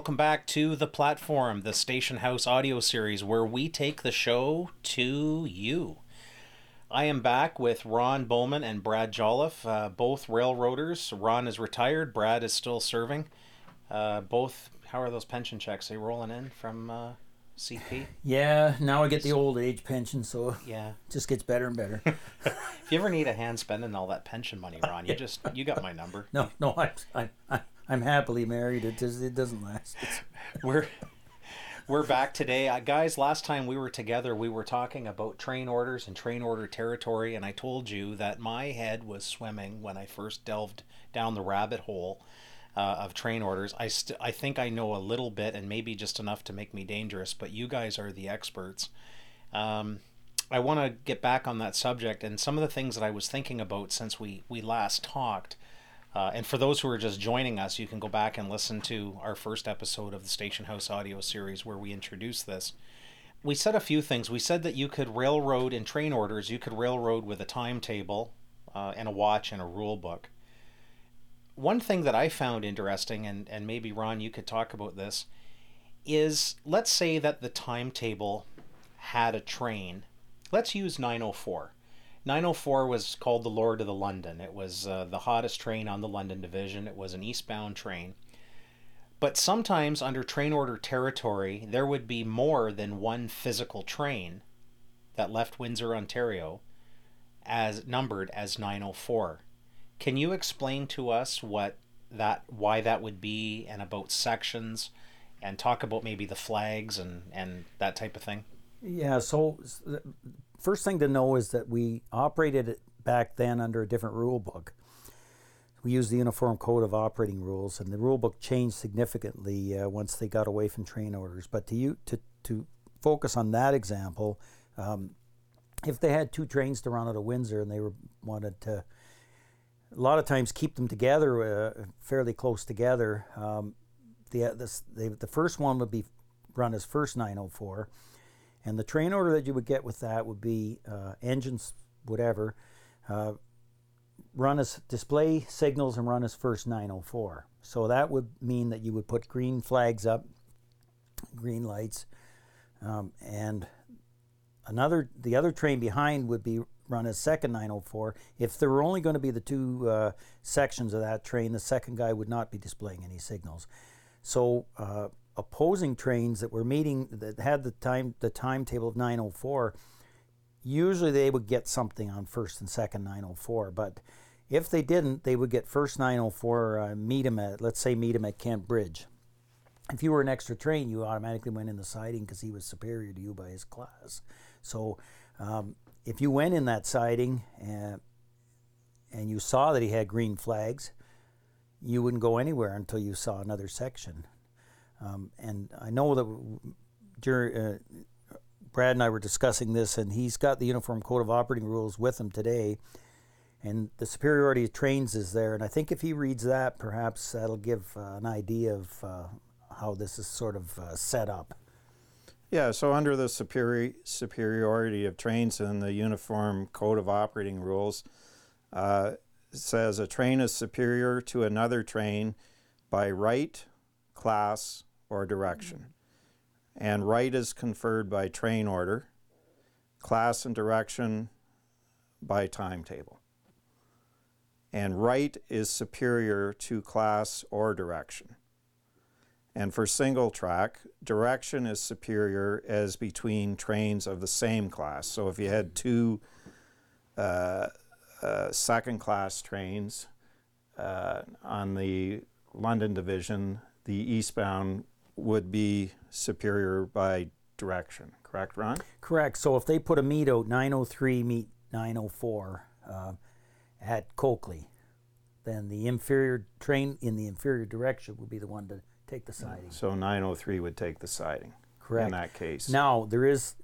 Welcome back to The Platforum, the Station House audio series where we take the show to you. I am back with Ron Bowman and Brad Jolliffe, uh, both railroaders. Ron is retired, Brad is still serving. Uh, both, how are those pension checks? They rolling in from uh, CP? Yeah, now I get the old age pension, so Yeah. it just gets better and better. If you ever need a hand spending all that pension money, Ron, you just, you got my number. no, no, I, I, I, I'm happily married. It does, it doesn't last. It's, we're we're back today uh, guys last time we were together we were talking about train orders and train order territory and i told you that my head was swimming when i first delved down the rabbit hole uh, of train orders I, st- I think i know a little bit and maybe just enough to make me dangerous but you guys are the experts um, i want to get back on that subject and some of the things that i was thinking about since we, we last talked uh, and for those who are just joining us, you can go back and listen to our first episode of the Station House audio series where we introduced this. We said a few things. We said that you could railroad in train orders, you could railroad with a timetable uh, and a watch and a rule book. One thing that I found interesting, and, and maybe Ron, you could talk about this, is let's say that the timetable had a train. Let's use 904. 904 was called the Lord of the London. It was uh, the hottest train on the London division. It was an eastbound train. But sometimes under train order territory, there would be more than one physical train that left Windsor, Ontario, as numbered as 904. Can you explain to us what that why that would be and about sections and talk about maybe the flags and and that type of thing? yeah, so first thing to know is that we operated back then under a different rule book. We used the Uniform Code of Operating Rules, and the rule book changed significantly uh, once they got away from train orders. But to you to to focus on that example, um, if they had two trains to run out of Windsor and they were wanted to, a lot of times keep them together, uh, fairly close together. Um, the this, they, the first one would be run as first 904, and the train order that you would get with that would be uh, engines, whatever, uh, run as display signals and run as first 904. So that would mean that you would put green flags up, green lights, um, and another the other train behind would be run as second 904. If there were only going to be the two uh, sections of that train, the second guy would not be displaying any signals. So uh, opposing trains that were meeting that had the time the timetable of 904, usually they would get something on first and second 904. But if they didn't, they would get first 904 uh, meet 'em at let's say meet 'em at Kent Bridge. If you were an extra train, you automatically went in the siding because he was superior to you by his class. So um, if you went in that siding and, and you saw that he had green flags, you wouldn't go anywhere until you saw another section. Um, and I know that during, uh, Brad and I were discussing this, and he's got the Uniform Code of Operating Rules with him today. And the superiority of trains is there. And I think if he reads that, perhaps that'll give uh, an idea of uh, how this is sort of uh, set up. Yeah, so under the superi- superiority of trains in the Uniform Code of Operating Rules, uh, says a train is superior to another train by right, class, or direction. And right is conferred by train order, class and direction by timetable. And right is superior to class or direction. And for single track, direction is superior as between trains of the same class. So if you had two uh, uh, second class trains uh, on the London division, the eastbound would be superior by direction. Correct, Ron? Correct. So if they put a meet out 903 meet 904 uh, at Coakley, then the inferior train in the inferior direction would be the one to take the siding. So 903 would take the siding Correct. in that case. Now there is,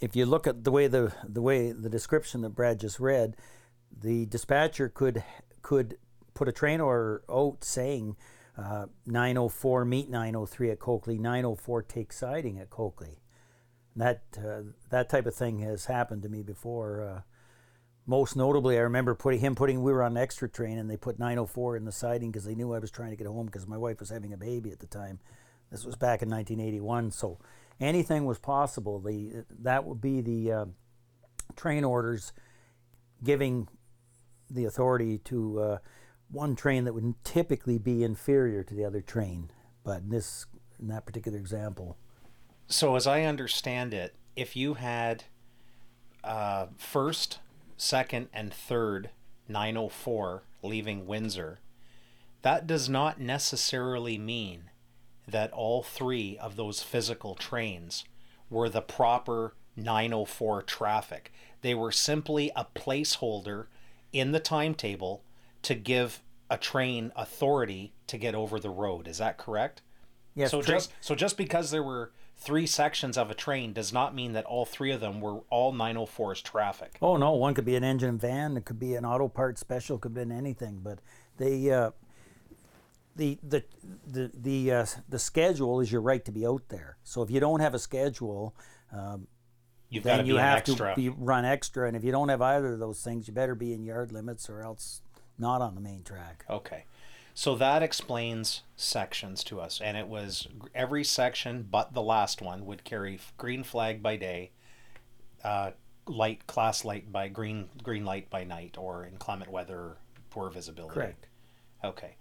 if you look at the way the the way the description that Brad just read, the dispatcher could could put a train order out saying uh, 904 meet 903 at Coakley, 904 take siding at Coakley. That uh, that type of thing has happened to me before. Uh, most notably, I remember putting him putting. We were on an extra train, and they put 904 in the siding because they knew I was trying to get home because my wife was having a baby at the time. This was back in 1981, so anything was possible. The that would be the uh, train orders giving the authority to uh, one train that would typically be inferior to the other train, but in this in that particular example, So, as I understand it, if you had uh, first, second, and third 904 leaving Windsor, that does not necessarily mean that all three of those physical trains were the proper 904 traffic. They were simply a placeholder in the timetable to give a train authority to get over the road. Is that correct? yes, so tra- just so just because there were three sections of a train does not mean that all three of them were all 904's traffic. Oh no, one could be an engine van, it could be an auto part special, could be anything. But they, uh, the the the the uh, the schedule is your right to be out there. So if you don't have a schedule, um, You've then you have extra. to be run extra. And if you don't have either of those things, you better be in yard limits or else not on the main track. Okay. So that explains sections to us. And it was every section but the last one would carry green flag by day, uh, light class light by green green light by night, or inclement weather, poor visibility. Correct. Okay.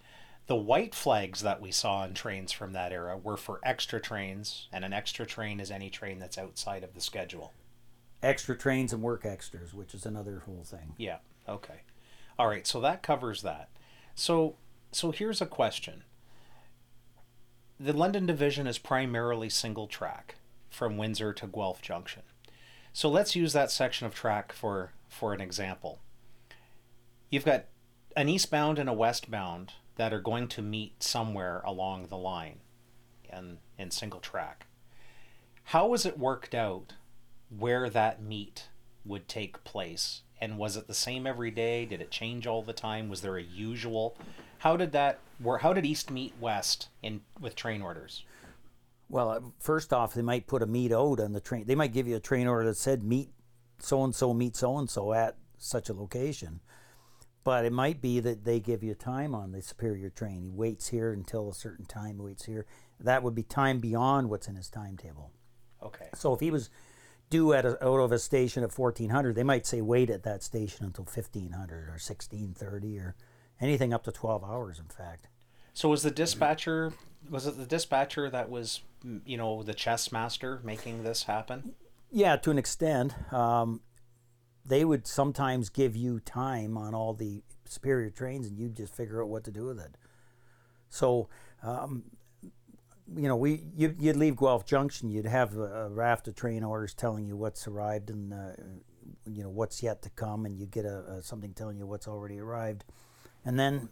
The white flags that we saw on trains from that era were for extra trains, and an extra train is any train that's outside of the schedule. Extra trains and work extras, which is another whole thing. Yeah. Okay. All right. So that covers that. So so here's a question. The London division is primarily single track from Windsor to Guelph Junction. So let's use that section of track for for an example. You've got an eastbound and a westbound that are going to meet somewhere along the line in in single track. How was it worked out where that meet would take place? And was it the same every day? Did it change all the time? Was there a usual? How did that work? How did East meet West in with train orders? Well, uh, first off, they might put a meet out on the train. They might give you a train order that said meet so and so, meet so and so at such a location. But it might be that they give you time on the superior train. He waits here until a certain time, waits here. That would be time beyond what's in his timetable. Okay. So if he was due at a, out of a station at 1400, they might say wait at that station until 1500 or 1630 or anything up to 12 hours, in fact. So was the dispatcher was it the dispatcher that was you know the chess master making this happen? Yeah, to an extent. Um, they would sometimes give you time on all the superior trains, and you'd just figure out what to do with it. So, um, you know, we you, you'd leave Guelph Junction, you'd have a, a raft of train orders telling you what's arrived and uh, you know what's yet to come, and you get a, a something telling you what's already arrived, and then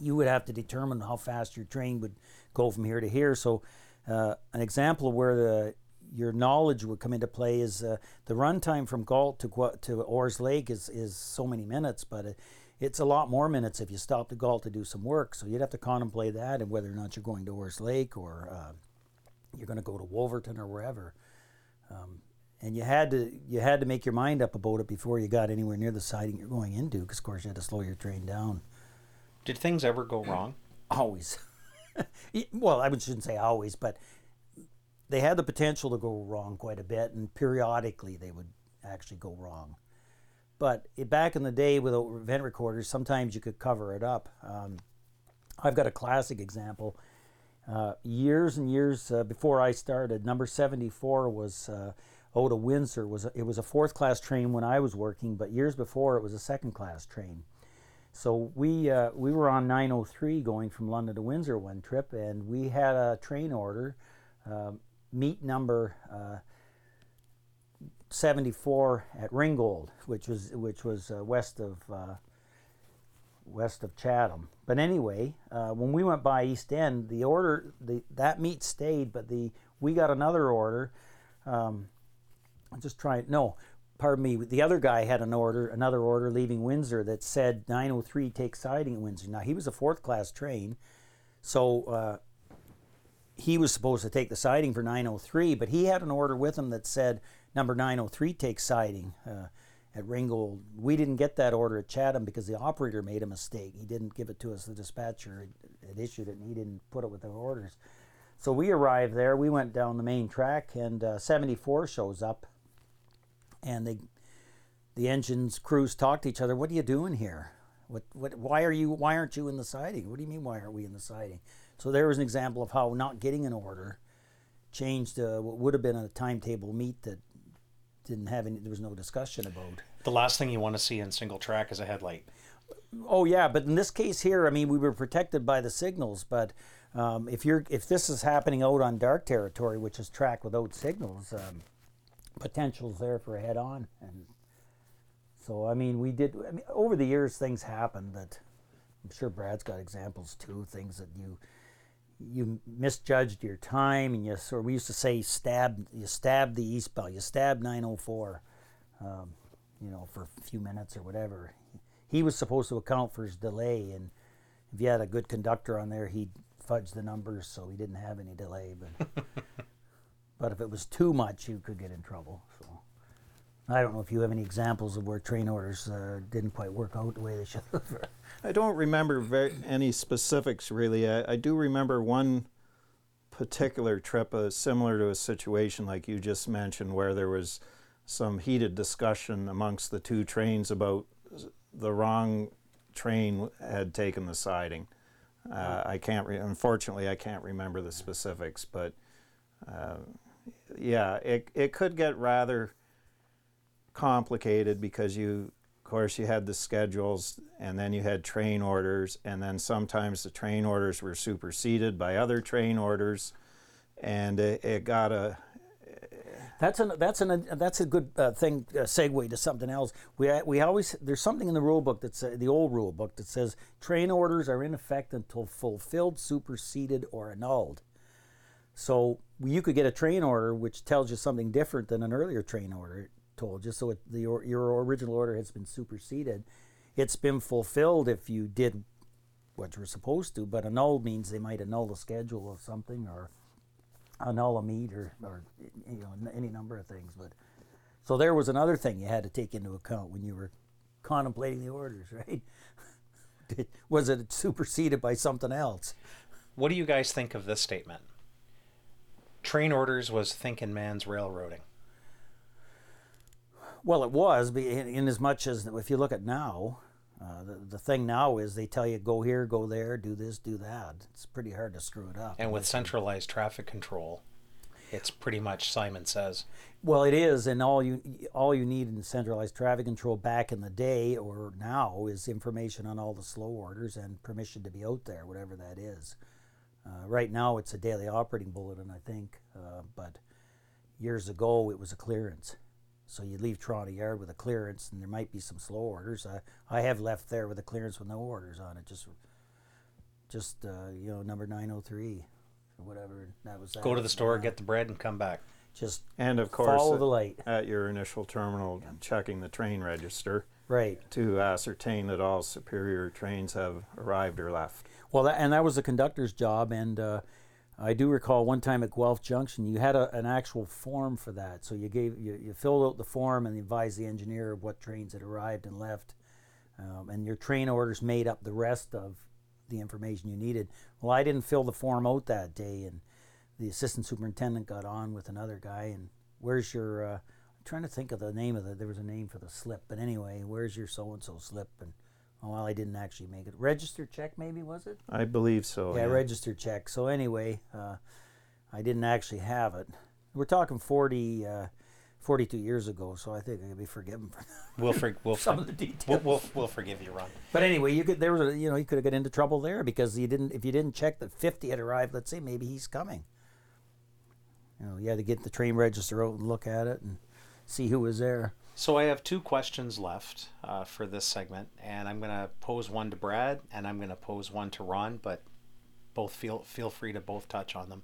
you would have to determine how fast your train would go from here to here. So, uh, an example of where the your knowledge would come into play is uh, the runtime from Galt to to Orrs Lake is is so many minutes, but it, it's a lot more minutes if you stop to Galt to do some work. So you'd have to contemplate that and whether or not you're going to Orrs Lake or uh, you're going to go to Wolverton or wherever. Um, and you had to you had to make your mind up about it before you got anywhere near the siding you're going into, because of course you had to slow your train down. Did things ever go wrong? Always. well, I shouldn't say always, but they had the potential to go wrong quite a bit, and periodically they would actually go wrong. But it, back in the day with event recorders, sometimes you could cover it up. Um, I've got a classic example. Uh, years and years uh, before I started, number 74 was uh, of Windsor. Was a, it was a fourth class train when I was working, but years before it was a second class train. So we uh, we were on 903 going from London to Windsor one trip, and we had a train order, uh, meet number uh, 74 at Ringgold, which was which was uh, west of uh, west of Chatham. But anyway, uh, when we went by East End, the order the that meet stayed, but the we got another order. Um, I'm just trying. No, pardon me. The other guy had an order, another order leaving Windsor that said 903 take siding at Windsor. Now he was a fourth class train, so uh, he was supposed to take the siding for 903, but he had an order with him that said number 903 takes siding uh, at Ringgold. We didn't get that order at Chatham because the operator made a mistake. He didn't give it to us. The dispatcher had, issued it, and he didn't put it with the orders. So we arrived there. We went down the main track, and uh, 74 shows up, and they, the engines crews talk to each other. What are you doing here? What, what, why are you? Why aren't you in the siding? What do you mean? Why aren't we in the siding? So there was an example of how not getting an order changed uh, what would have been a timetable meet that didn't have any. There was no discussion about. The last thing you want to see in single track is a headlight. Oh yeah, but in this case here, I mean, we were protected by the signals. But um, if you're if this is happening out on dark territory, which is track without signals, um, potential's there for a head on. And so I mean, we did. I mean, over the years, things happened that I'm sure Brad's got examples too. Things that you you misjudged your time, and you or we used to say stab you stabbed the eastbound, you stabbed 904, um, you know, for a few minutes or whatever. He was supposed to account for his delay, and if you had a good conductor on there, he'd fudge the numbers so he didn't have any delay. But but if it was too much, you could get in trouble. So. I don't know if you have any examples of where train orders uh, didn't quite work out the way they should have. I don't remember very, any specifics really. I, I, do remember one particular trip, uh, similar to a situation like you just mentioned, where there was some heated discussion amongst the two trains about the wrong train had taken the siding. Uh, I can't, re- unfortunately, I can't remember the specifics, but uh, yeah, it, it could get rather complicated because you of course you had the schedules and then you had train orders and then sometimes the train orders were superseded by other train orders and it, it got a that's an that's an that's a good uh, thing uh, segue to something else. We we always there's something in the rule book that's uh, the old rule book that says train orders are in effect until fulfilled, superseded, or annulled. So you could get a train order which tells you something different than an earlier train order told you. So it, the, your original order has been superseded. It's been fulfilled if you did what you were supposed to, but annul means they might annul the schedule of something or annul a meet or, or you know any number of things. But so there was another thing you had to take into account when you were contemplating the orders, right? was it superseded by something else? What do you guys think of this statement? Train orders was thinking man's railroading. Well, it was, in, in as much as if you look at now, uh, the, the thing now is they tell you go here, go there, do this, do that. It's pretty hard to screw it up. And with centralized traffic control, it's pretty much Simon says. Well, it is, and all you all you need in centralized traffic control back in the day or now is information on all the slow orders and permission to be out there, whatever that is. Uh, right now, it's a daily operating bulletin, I think, uh, but years ago it was a clearance. So you leave Toronto Yard with a clearance, and there might be some slow orders. I, I have left there with a clearance with no orders on it, just just uh, you know number nine oh three or whatever. That was that. Go to the store, get the bread, and come back. Just and of course follow at, the light at your initial terminal, yeah. checking the train register. Right. To ascertain that all superior trains have arrived or left. Well, that, and that was the conductor's job, and uh, I do recall one time at Guelph Junction, you had a, an actual form for that. So you gave you, you filled out the form and advised the engineer of what trains had arrived and left, um, and your train orders made up the rest of the information you needed. Well, I didn't fill the form out that day, and the assistant superintendent got on with another guy. And where's your? Uh, I'm trying to think of the name of the. There was a name for the slip, but anyway, where's your so and so slip? And Oh, well, I didn't actually make it. Register check, maybe was it? I believe so. Yeah, yeah. register check. So anyway, uh, I didn't actually have it. We're talking 40, uh, 42 years ago, so I think I could be forgiven for we'll for, we'll some for, of the details. We'll, we'll, we'll, forgive you, Ron. But anyway, you could there was a, you know you could have got into trouble there because you didn't if you didn't check that 50 had arrived. Let's say maybe he's coming. You know, you had to get the train register out and look at it and see who was there. So I have two questions left uh, for this segment, and I'm going to pose one to Brad, and I'm going to pose one to Ron, but both feel feel free to both touch on them.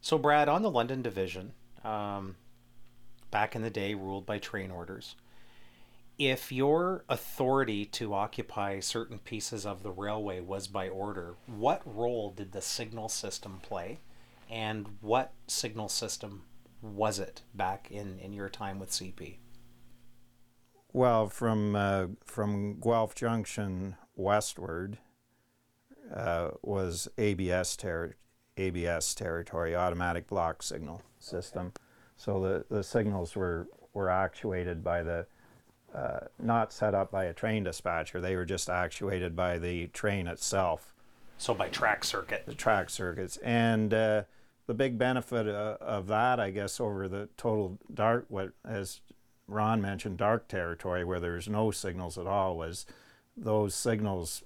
So Brad, on the London Division, um, back in the day, ruled by train orders. If your authority to occupy certain pieces of the railway was by order, what role did the signal system play? and what signal system was it back in, in your time with CP? Well, from uh, from Guelph Junction westward uh, was ABS ter- ABS territory, automatic block signal system. So the, the signals were were actuated by the uh, not set up by a train dispatcher. They were just actuated by the train itself, So by track circuit. the track circuits. And uh, the big benefit uh, of that, I guess, over the total dark, what as Ron mentioned, dark territory where there's no signals at all, was those signals,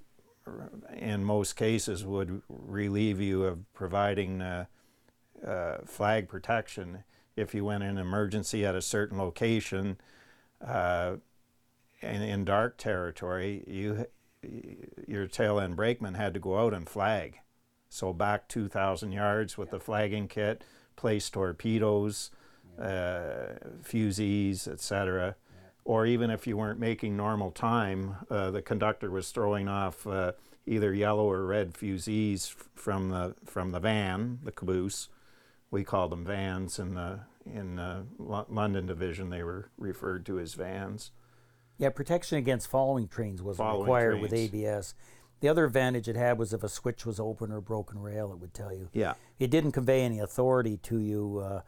in most cases, would relieve you of providing uh, uh, flag protection if you went in emergency at a certain location. Uh, and in dark territory, you your tail end brakeman had to go out and flag. So back 2,000 yards with the flagging kit, place torpedoes, uh, fusees, etc. Or even if you weren't making normal time, uh, the conductor was throwing off uh, either yellow or red fusees f- from the from the van, the caboose. We called them vans in the in the Lo- London division. They were referred to as vans. Yeah, protection against following trains wasn't Following required with. ABS. The other advantage it had was if a switch was open or broken rail, it would tell you. Yeah. It didn't convey any authority to you, uh,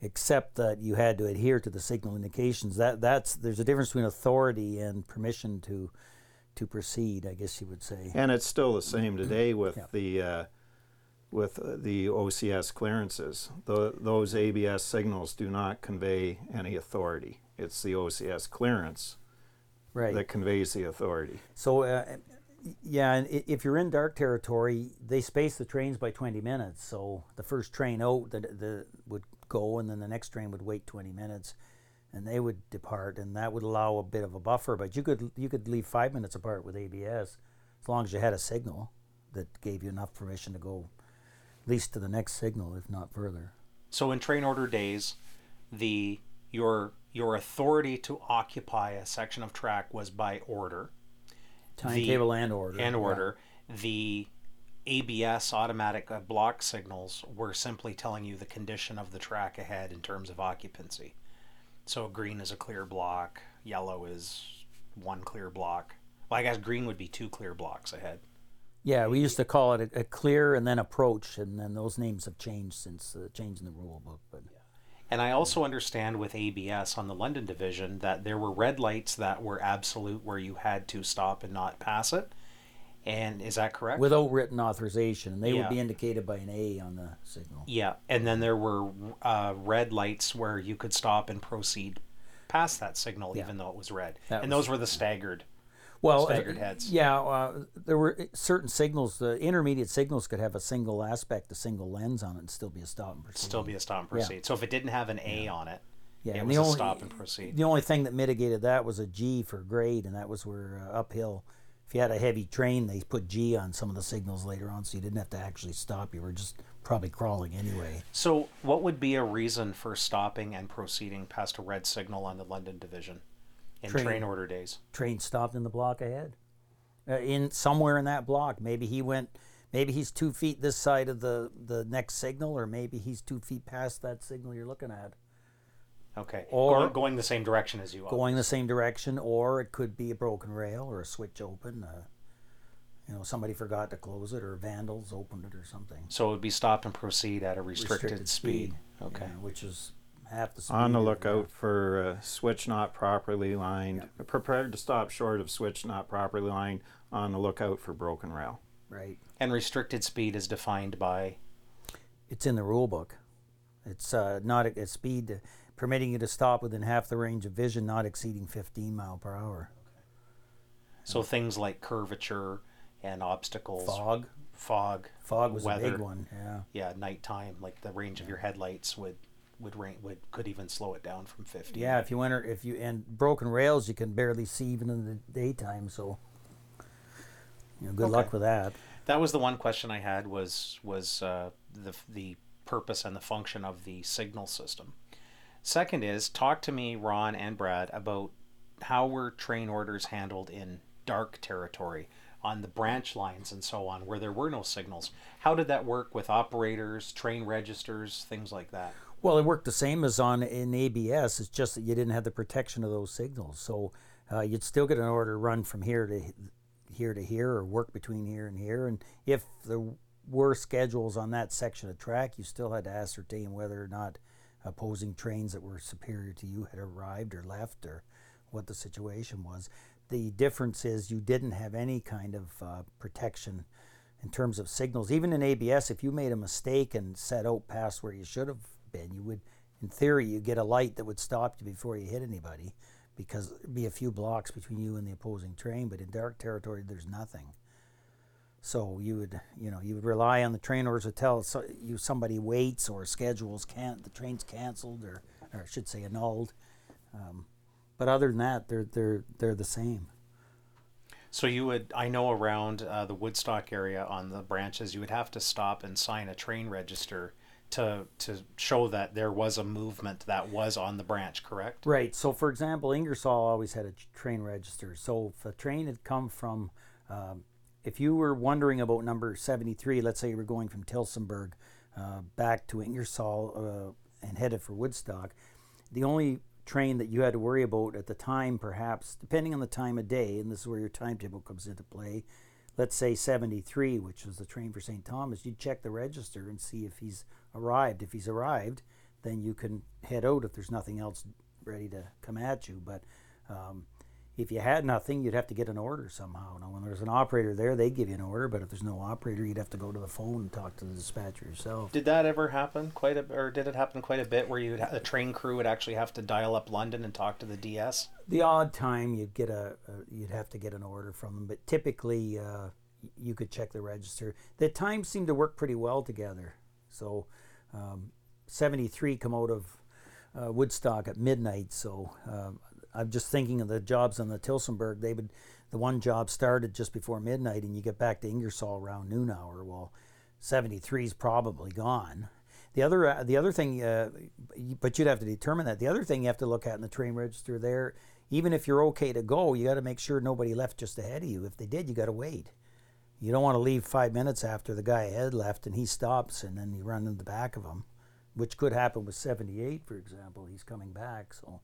except that you had to adhere to the signal indications. That that's there's a difference between authority and permission to to proceed. I guess you would say. And it's still the same today with Yeah. the uh, with uh, the OCS clearances. Tho- those ABS signals do not convey any authority. It's the OCS clearance Right. that conveys the authority. So, uh, yeah, and if you're in dark territory, they space the trains by 20 minutes. So the first train out the, the would go, and then the next train would wait 20 minutes, and they would depart, and that would allow a bit of a buffer. But you could you could leave five minutes apart with ABS, as long as you had a signal that gave you enough permission to go, at least to the next signal, if not further. So in train order days, the your your authority to occupy a section of track was by order Timetable and order. and yeah. order. The ABS automatic uh, block signals were simply telling you the condition of the track ahead in terms of occupancy. So green is a clear block, yellow is one clear block. Well, I guess green would be two clear blocks ahead. Yeah, we used to call it a, a clear and then approach, and then those names have changed since the change in the rule book. But yeah. And I also understand with ABS on the London division that there were red lights that were absolute where you had to stop and not pass it. And is that correct? without written authorization, and they Yeah. would be indicated by an A on the signal. yeah. And then there were uh, red lights where you could stop and proceed past that signal Yeah. even though it was red. That and was- those were the staggered. Well, Staggered uh, heads. Yeah, uh, there were certain signals. The intermediate signals could have a single aspect, a single lens on it, and still be a stop and proceed. Still be a stop and proceed. So if it didn't have an A on it, yeah, it was the a only, stop and proceed. The only thing that mitigated that was a G for grade, and that was where uh, uphill. If you had a heavy train, they put G on some of the signals later on, so you didn't have to actually stop. You were just probably crawling anyway. So what would be a reason for stopping and proceeding past a red signal on the London division in Train. train order days? train stopped in the block ahead. Uh, in somewhere in that block, maybe he went. Maybe he's two feet this side of the the next signal, or maybe he's two feet past that signal you're looking at, Okay. Or- going, going the same direction as you are. going the same direction. Or it could be a broken rail or a switch open. Uh, you know, somebody forgot to close it, or vandals opened it, or something. So it would be stop and proceed at a restricted, speed. Okay. yeah, which is half the speed. On the of- lookout for uh, switch not properly lined. Prepared to stop short of switch not properly lined. On the lookout for broken rail. Right. And restricted speed is defined by It's in the rule book. It's uh, not a, a speed permitting you to stop within half the range of vision, not exceeding 15 mile per hour. so things like curvature and obstacles, Fog. fog, Fog was a big one. Yeah. Yeah, nighttime, like the range of your headlights would would range, would could even slow it down from 50. Yeah. If you enter, if you and broken rails, you can barely see even in the daytime. So, you know, good luck with that. That was the one question I had was was uh, the the purpose and the function of the signal system. Second is talk to me, Ron and Brad, about how were train orders handled in dark territory on the branch lines and so on where there were no signals. How did that work with operators, train registers, things like that? Well, it worked the same as on in ABS. It's just that you didn't have the protection of those signals. So uh, you'd still get an order run from here to here to here, or work between here and here. And if there were schedules on that section of track, you still had to ascertain whether or not opposing trains that were superior to you had arrived or left, or what the situation was. The difference is you didn't have any kind of uh, protection in terms of signals. Even in ABS, if you made a mistake and set out past where you should have been, you would, in theory, you get a light that would stop you before you hit anybody because there'd be a few blocks between you and the opposing train. But in dark territory, there's nothing. So you would, you know, you would rely on the train orders to tell so you somebody waits or schedules can't the train's canceled or, or I should say annulled. Um, but other than that, they're they're they're the same. So you would, I know around uh, the Woodstock area on the branches, you would have to stop and sign a train register to to show that there was a movement that was on the branch, correct? Right. So, for example, Ingersoll always had a train register. So, if a train had come from, um, if you were wondering about number 73, let's say you were going from Tillsonburg uh, back to Ingersoll uh, and headed for Woodstock, the only train that you had to worry about at the time, perhaps, depending on the time of day, and this is where your timetable comes into play, let's say 73, which was the train for St. Thomas, you'd check the register and see if he's arrived. If he's arrived, then you can head out if there's nothing else ready to come at you. But um, if you had nothing, you'd have to get an order somehow. Now, when there's an operator there, they give you an order. But if there's no operator, you'd have to go to the phone and talk to the dispatcher yourself. Did that ever happen? Quite a, or did it happen quite a bit where you a train crew would actually have to dial up London and talk to the DS? The odd time you'd get a, a you'd have to get an order from them, but typically uh, you could check the register. The times seemed to work pretty well together. So um, 73 come out of uh, Woodstock at midnight. So um, I'm just thinking of the jobs on the Tillsonburg. They would, the one job started just before midnight, and you get back to Ingersoll around noon hour. Well, 73 is probably gone. The other, uh, the other thing, uh, but you'd have to determine that. The other thing you have to look at in the train register there, even if you're okay to go, you got to make sure nobody left just ahead of you. If they did, you got to wait. You don't want to leave five minutes after the guy ahead left and he stops and then you run in the back of him, which could happen with 78, for example. He's coming back, so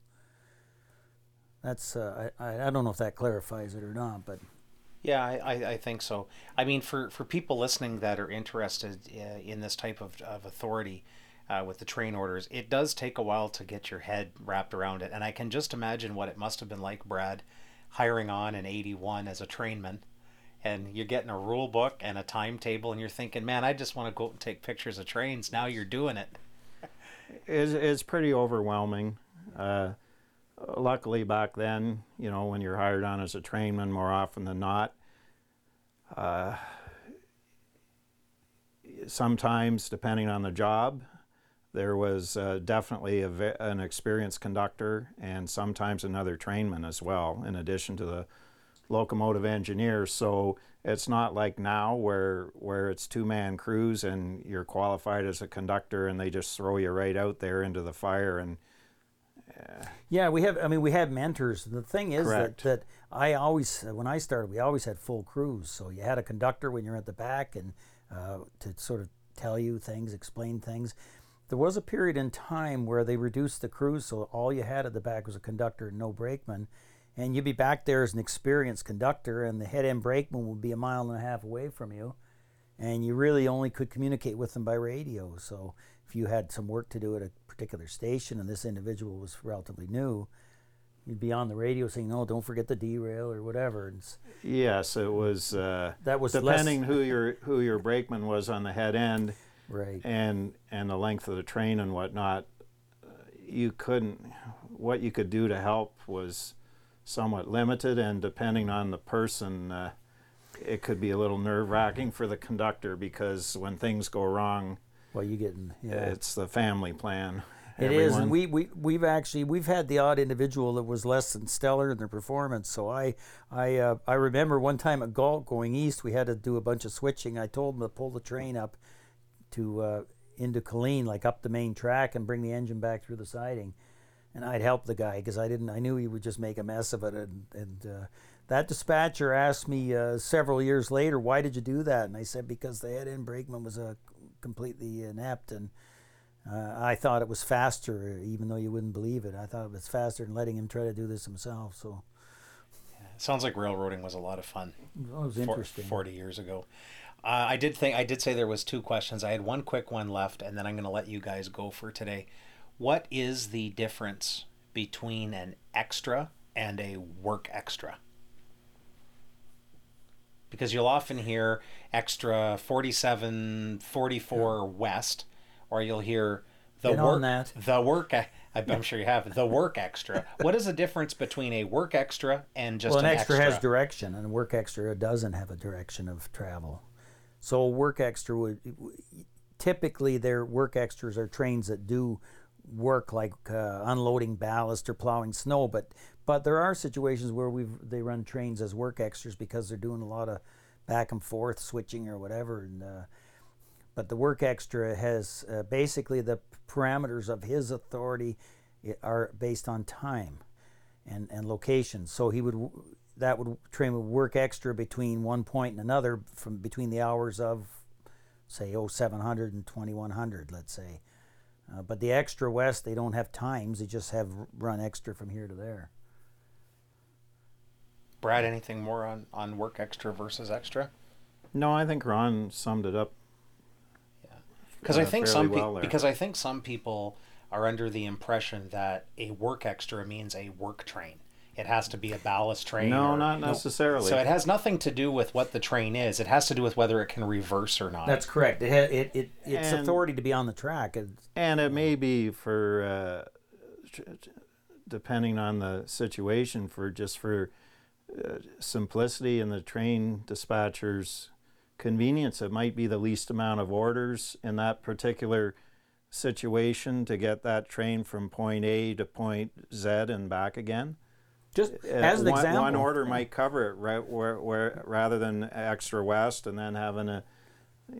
that's uh, I I don't know if that clarifies it or not, but yeah, I, I think so. I mean, for, for people listening that are interested uh, in this type of, of authority uh, with the train orders, it does take a while to get your head wrapped around it. And I can just imagine what it must have been like, Brad, hiring on in 81 as a trainman and you're getting a rule book and a timetable and you're thinking man i just want to go and take pictures of trains now you're doing it it's, it's pretty overwhelming uh, luckily back then you know when you're hired on as a trainman more often than not uh, sometimes depending on the job there was uh, definitely a, an experienced conductor and sometimes another trainman as well in addition to the locomotive engineer. So it's not like now where where it's two man crews and you're qualified as a conductor and they just throw you right out there into the fire and. Uh, yeah, we have. I mean, we have mentors. The thing is that, that I always, when I started, we always had full crews. So you had a conductor when you're at the back and uh, to sort of tell you things, explain things. There was a period in time where they reduced the crews, so all you had at the back was a conductor and no brakeman and you'd be back there as an experienced conductor, and the head end brakeman would be a mile and a half away from you, and you really only could communicate with them by radio. So if you had some work to do at a particular station, and this individual was relatively new, you'd be on the radio saying, "No, don't forget the derail" or whatever. And yes, it was. Uh, that was depending less... who your who your brakeman was on the head end, right? And and the length of the train and whatnot. You couldn't. What you could do to help was somewhat limited, and depending on the person, uh, it could be a little nerve wracking for the conductor because when things go wrong, well, you getting yeah. it's the family plan. It Everyone. is, and we, we we've actually we've had the odd individual that was less than stellar in their performance. So I I uh, I remember one time at Galt going east, we had to do a bunch of switching. I told them to pull the train up to uh, into Killeen, like up the main track, and bring the engine back through the siding and I'd help the guy because I didn't. I knew he would just make a mess of it. And, and uh, that dispatcher asked me uh, several years later, "Why did you do that?" And I said, "Because the head end brakeman was uh, completely inept, and uh, I thought it was faster, even though you wouldn't believe it. I thought it was faster than letting him try to do this himself." So Sounds like railroading was a lot of fun. it was interesting. 40 years ago. Uh, I did think I did say there was two questions. I had one quick one left, and then I'm going to let you guys go for today. What is the difference between an extra and a work extra? Because you'll often hear extra 47, 44 west, or you'll hear the on work that. the work. I'm sure you have the work extra. What is the difference between a work extra and just well, an an extra, has direction, and a work extra doesn't have a direction of travel. So a work extra would typically their work extras are trains that do work like uh, unloading ballast or plowing snow, but but there are situations where we they run trains as work extras because they're doing a lot of back and forth switching or whatever. And uh, but the work extra has uh, basically the parameters of his authority are based on time and, and location. So he would that would train would work extra between one point and another from between the hours of say 0700 and 2100 let's say. Uh, but the extra west they don't have times they just have run extra from here to there. Brad, anything more on, on work extra versus extra? No, I think Ron summed it up. Yeah, because I uh, think some pe- well there. because I think some people are under the impression that a work extra means a work train. It has to be a ballast train. No, or- not necessarily. So it has nothing to do with what the train is. It has to do with whether it can reverse or not. That's correct. It ha- it, it its And- authority to be on the track. It, And it may be for, uh, tr- tr- depending on the situation, for just for uh, simplicity and the train dispatcher's convenience, it might be the least amount of orders in that particular situation to get that train from point A to point Z and back again. Just Uh, as an one, example, one order might cover it, right? Where, where rather than extra west and then having a,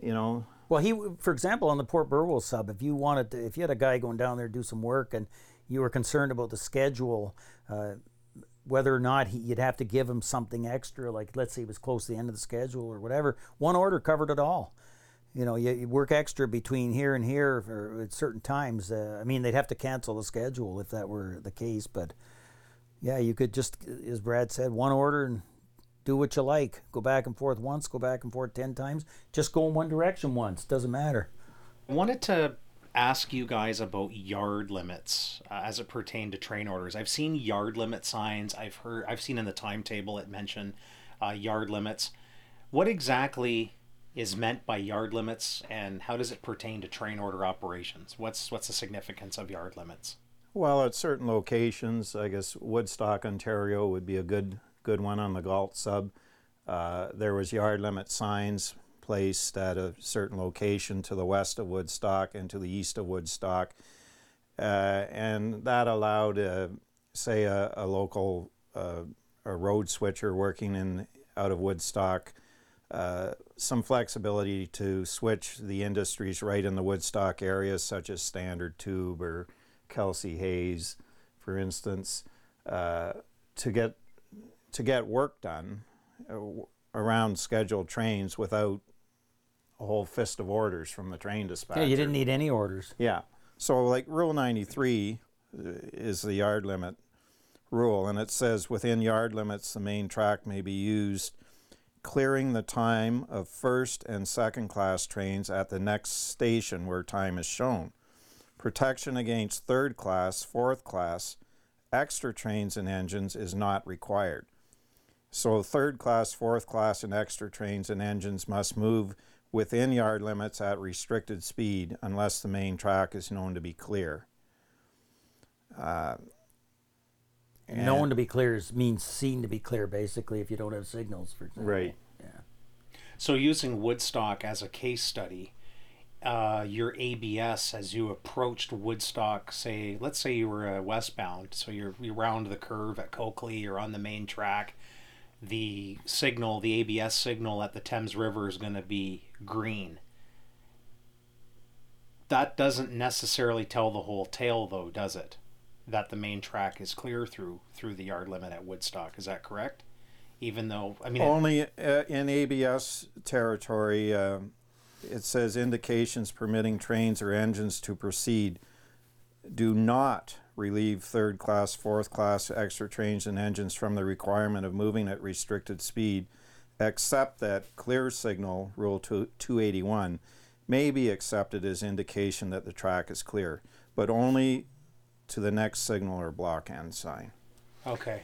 you know, Well, he, for example, on the Port Burwell sub, if you wanted to, if you had a guy going down there to do some work and you were concerned about the schedule, uh, whether or not he, you'd have to give him something extra, like let's say he was close to the end of the schedule or whatever, one order covered it all. You know, you, you work extra between here and here for, at certain times. Uh, I mean, they'd have to cancel the schedule if that were the case, but yeah, you could just, as Brad said, one order and do what you like. Go back and forth once, go back and forth 10 times. Just go in one direction once. Doesn't matter. I wanted to ask you guys about yard limits uh, as it pertained to train orders. I've seen yard limit signs. I've heard. I've seen in the timetable it mentioned uh, yard limits. What exactly is meant by yard limits, and how does it pertain to train order operations? What's what's the significance of yard limits? Well, at certain locations, I guess Woodstock, Ontario would be a good good one on the Galt sub. Uh, there was yard limit signs placed at a certain location to the west of Woodstock and to the east of Woodstock, uh, and that allowed, uh, say, a, a local uh, a road switcher working in out of Woodstock. Uh, some flexibility to switch the industries right in the Woodstock area, such as Standard Tube or Kelsey Hayes, for instance, uh, to get to get work done uh, around scheduled trains without a whole fist of orders from the train dispatcher. Yeah, you didn't need any orders. Yeah. So, like Rule 93 uh, is the yard limit rule, and it says within yard limits, the main track may be used, clearing the time of first and second class trains at the next station where time is shown. Protection against third class, fourth class, extra trains and engines is not required. So, third class, fourth class, and extra trains and engines must move within yard limits at restricted speed unless the main track is known to be clear. Uh, known to be clear is, means seen to be clear, basically, if you don't have signals, for example. Right. Yeah. So using Woodstock as a case study, uh, your ABS as you approached Woodstock, say, let's say you were uh, westbound, so you're you round the curve at Coakley, you're on the main track. The signal, the ABS signal at the Thames River is going to be green. That doesn't necessarily tell the whole tale, though, does it? that the main track is clear through through the yard limit at Woodstock. Is that correct? Even though I mean, it- Only uh, in ABS territory, um it says indications permitting trains or engines to proceed do not relieve third class, fourth class extra trains and engines from the requirement of moving at restricted speed, except that clear signal, Rule 281, may be accepted as indication that the track is clear, but only to the next signal or block end sign. okay,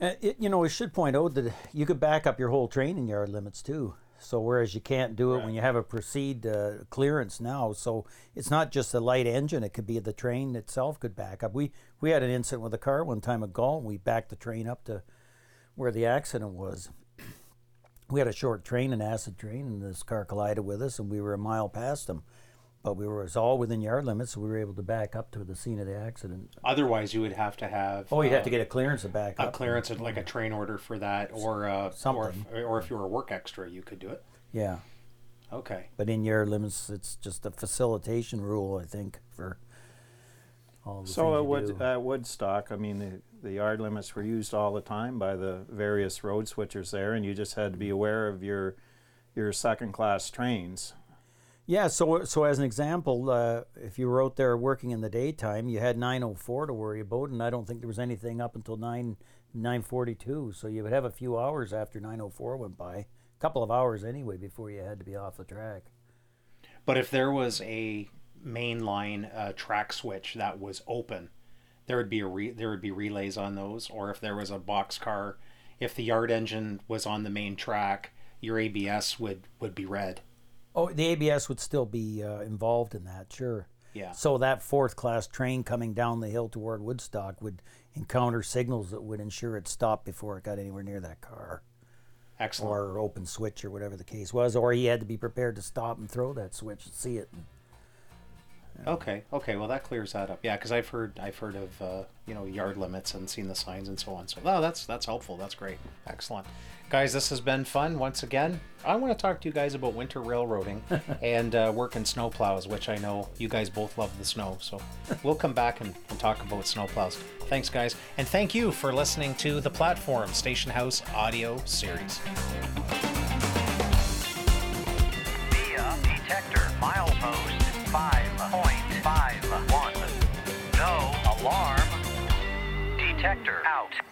Uh, it, you know, we should point out that you could back up your whole train in yard limits too. So whereas you can't do it when you have a proceed uh, clearance now, so it's not just the light engine; it could be the train itself could back up. We we had an incident with a car one time at Galt. We backed the train up to where the accident was. We had a short train, an acid train, and this car collided with us, and we were a mile past them. But we were it was all within yard limits, so we were able to back up to the scene of the accident. otherwise you would have to have Oh, you'd have uh, to get a clearance to back up. a up. clearance, like a train order for that, or uh, or Something. if, or if you were a work extra, you could do it. Yeah. Okay. But in yard limits, it's just a facilitation rule, I think, for all the So at, you Wood, do. at Woodstock, I mean, the, the yard limits were used all the time by the various road switchers there, and you just had to be aware of your your second class trains. Yeah. So, so as an example, uh, if you were out there working in the daytime, you had 904 to worry about, and I don't think there was anything up until 9 942. So you would have a few hours after 904 went by, a couple of hours anyway, before you had to be off the track. But if there was a mainline uh, track switch that was open, there would be a re- there would be relays on those. Or if there was a box car, if the yard engine was on the main track, your ABS would would be red. Oh, the ABS would still be uh, involved in that, sure. Yeah. So that fourth class train coming down the hill toward Woodstock would encounter signals that would ensure it stopped before it got anywhere near that car, Excellent. or open switch, or whatever the case was, or he had to be prepared to stop and throw that switch and see it. Okay. Okay. Well, that clears that up. Yeah, because I've heard I've heard of uh, you know yard limits and seen the signs and so on. So oh, that's that's helpful. That's great. Excellent, guys. This has been fun once again. I want to talk to you guys about winter railroading and uh, working snowplows, which I know you guys both love the snow. So we'll come back and, and talk about snowplows. Thanks, guys, and thank you for listening to the Platforum Station House audio series. detector out.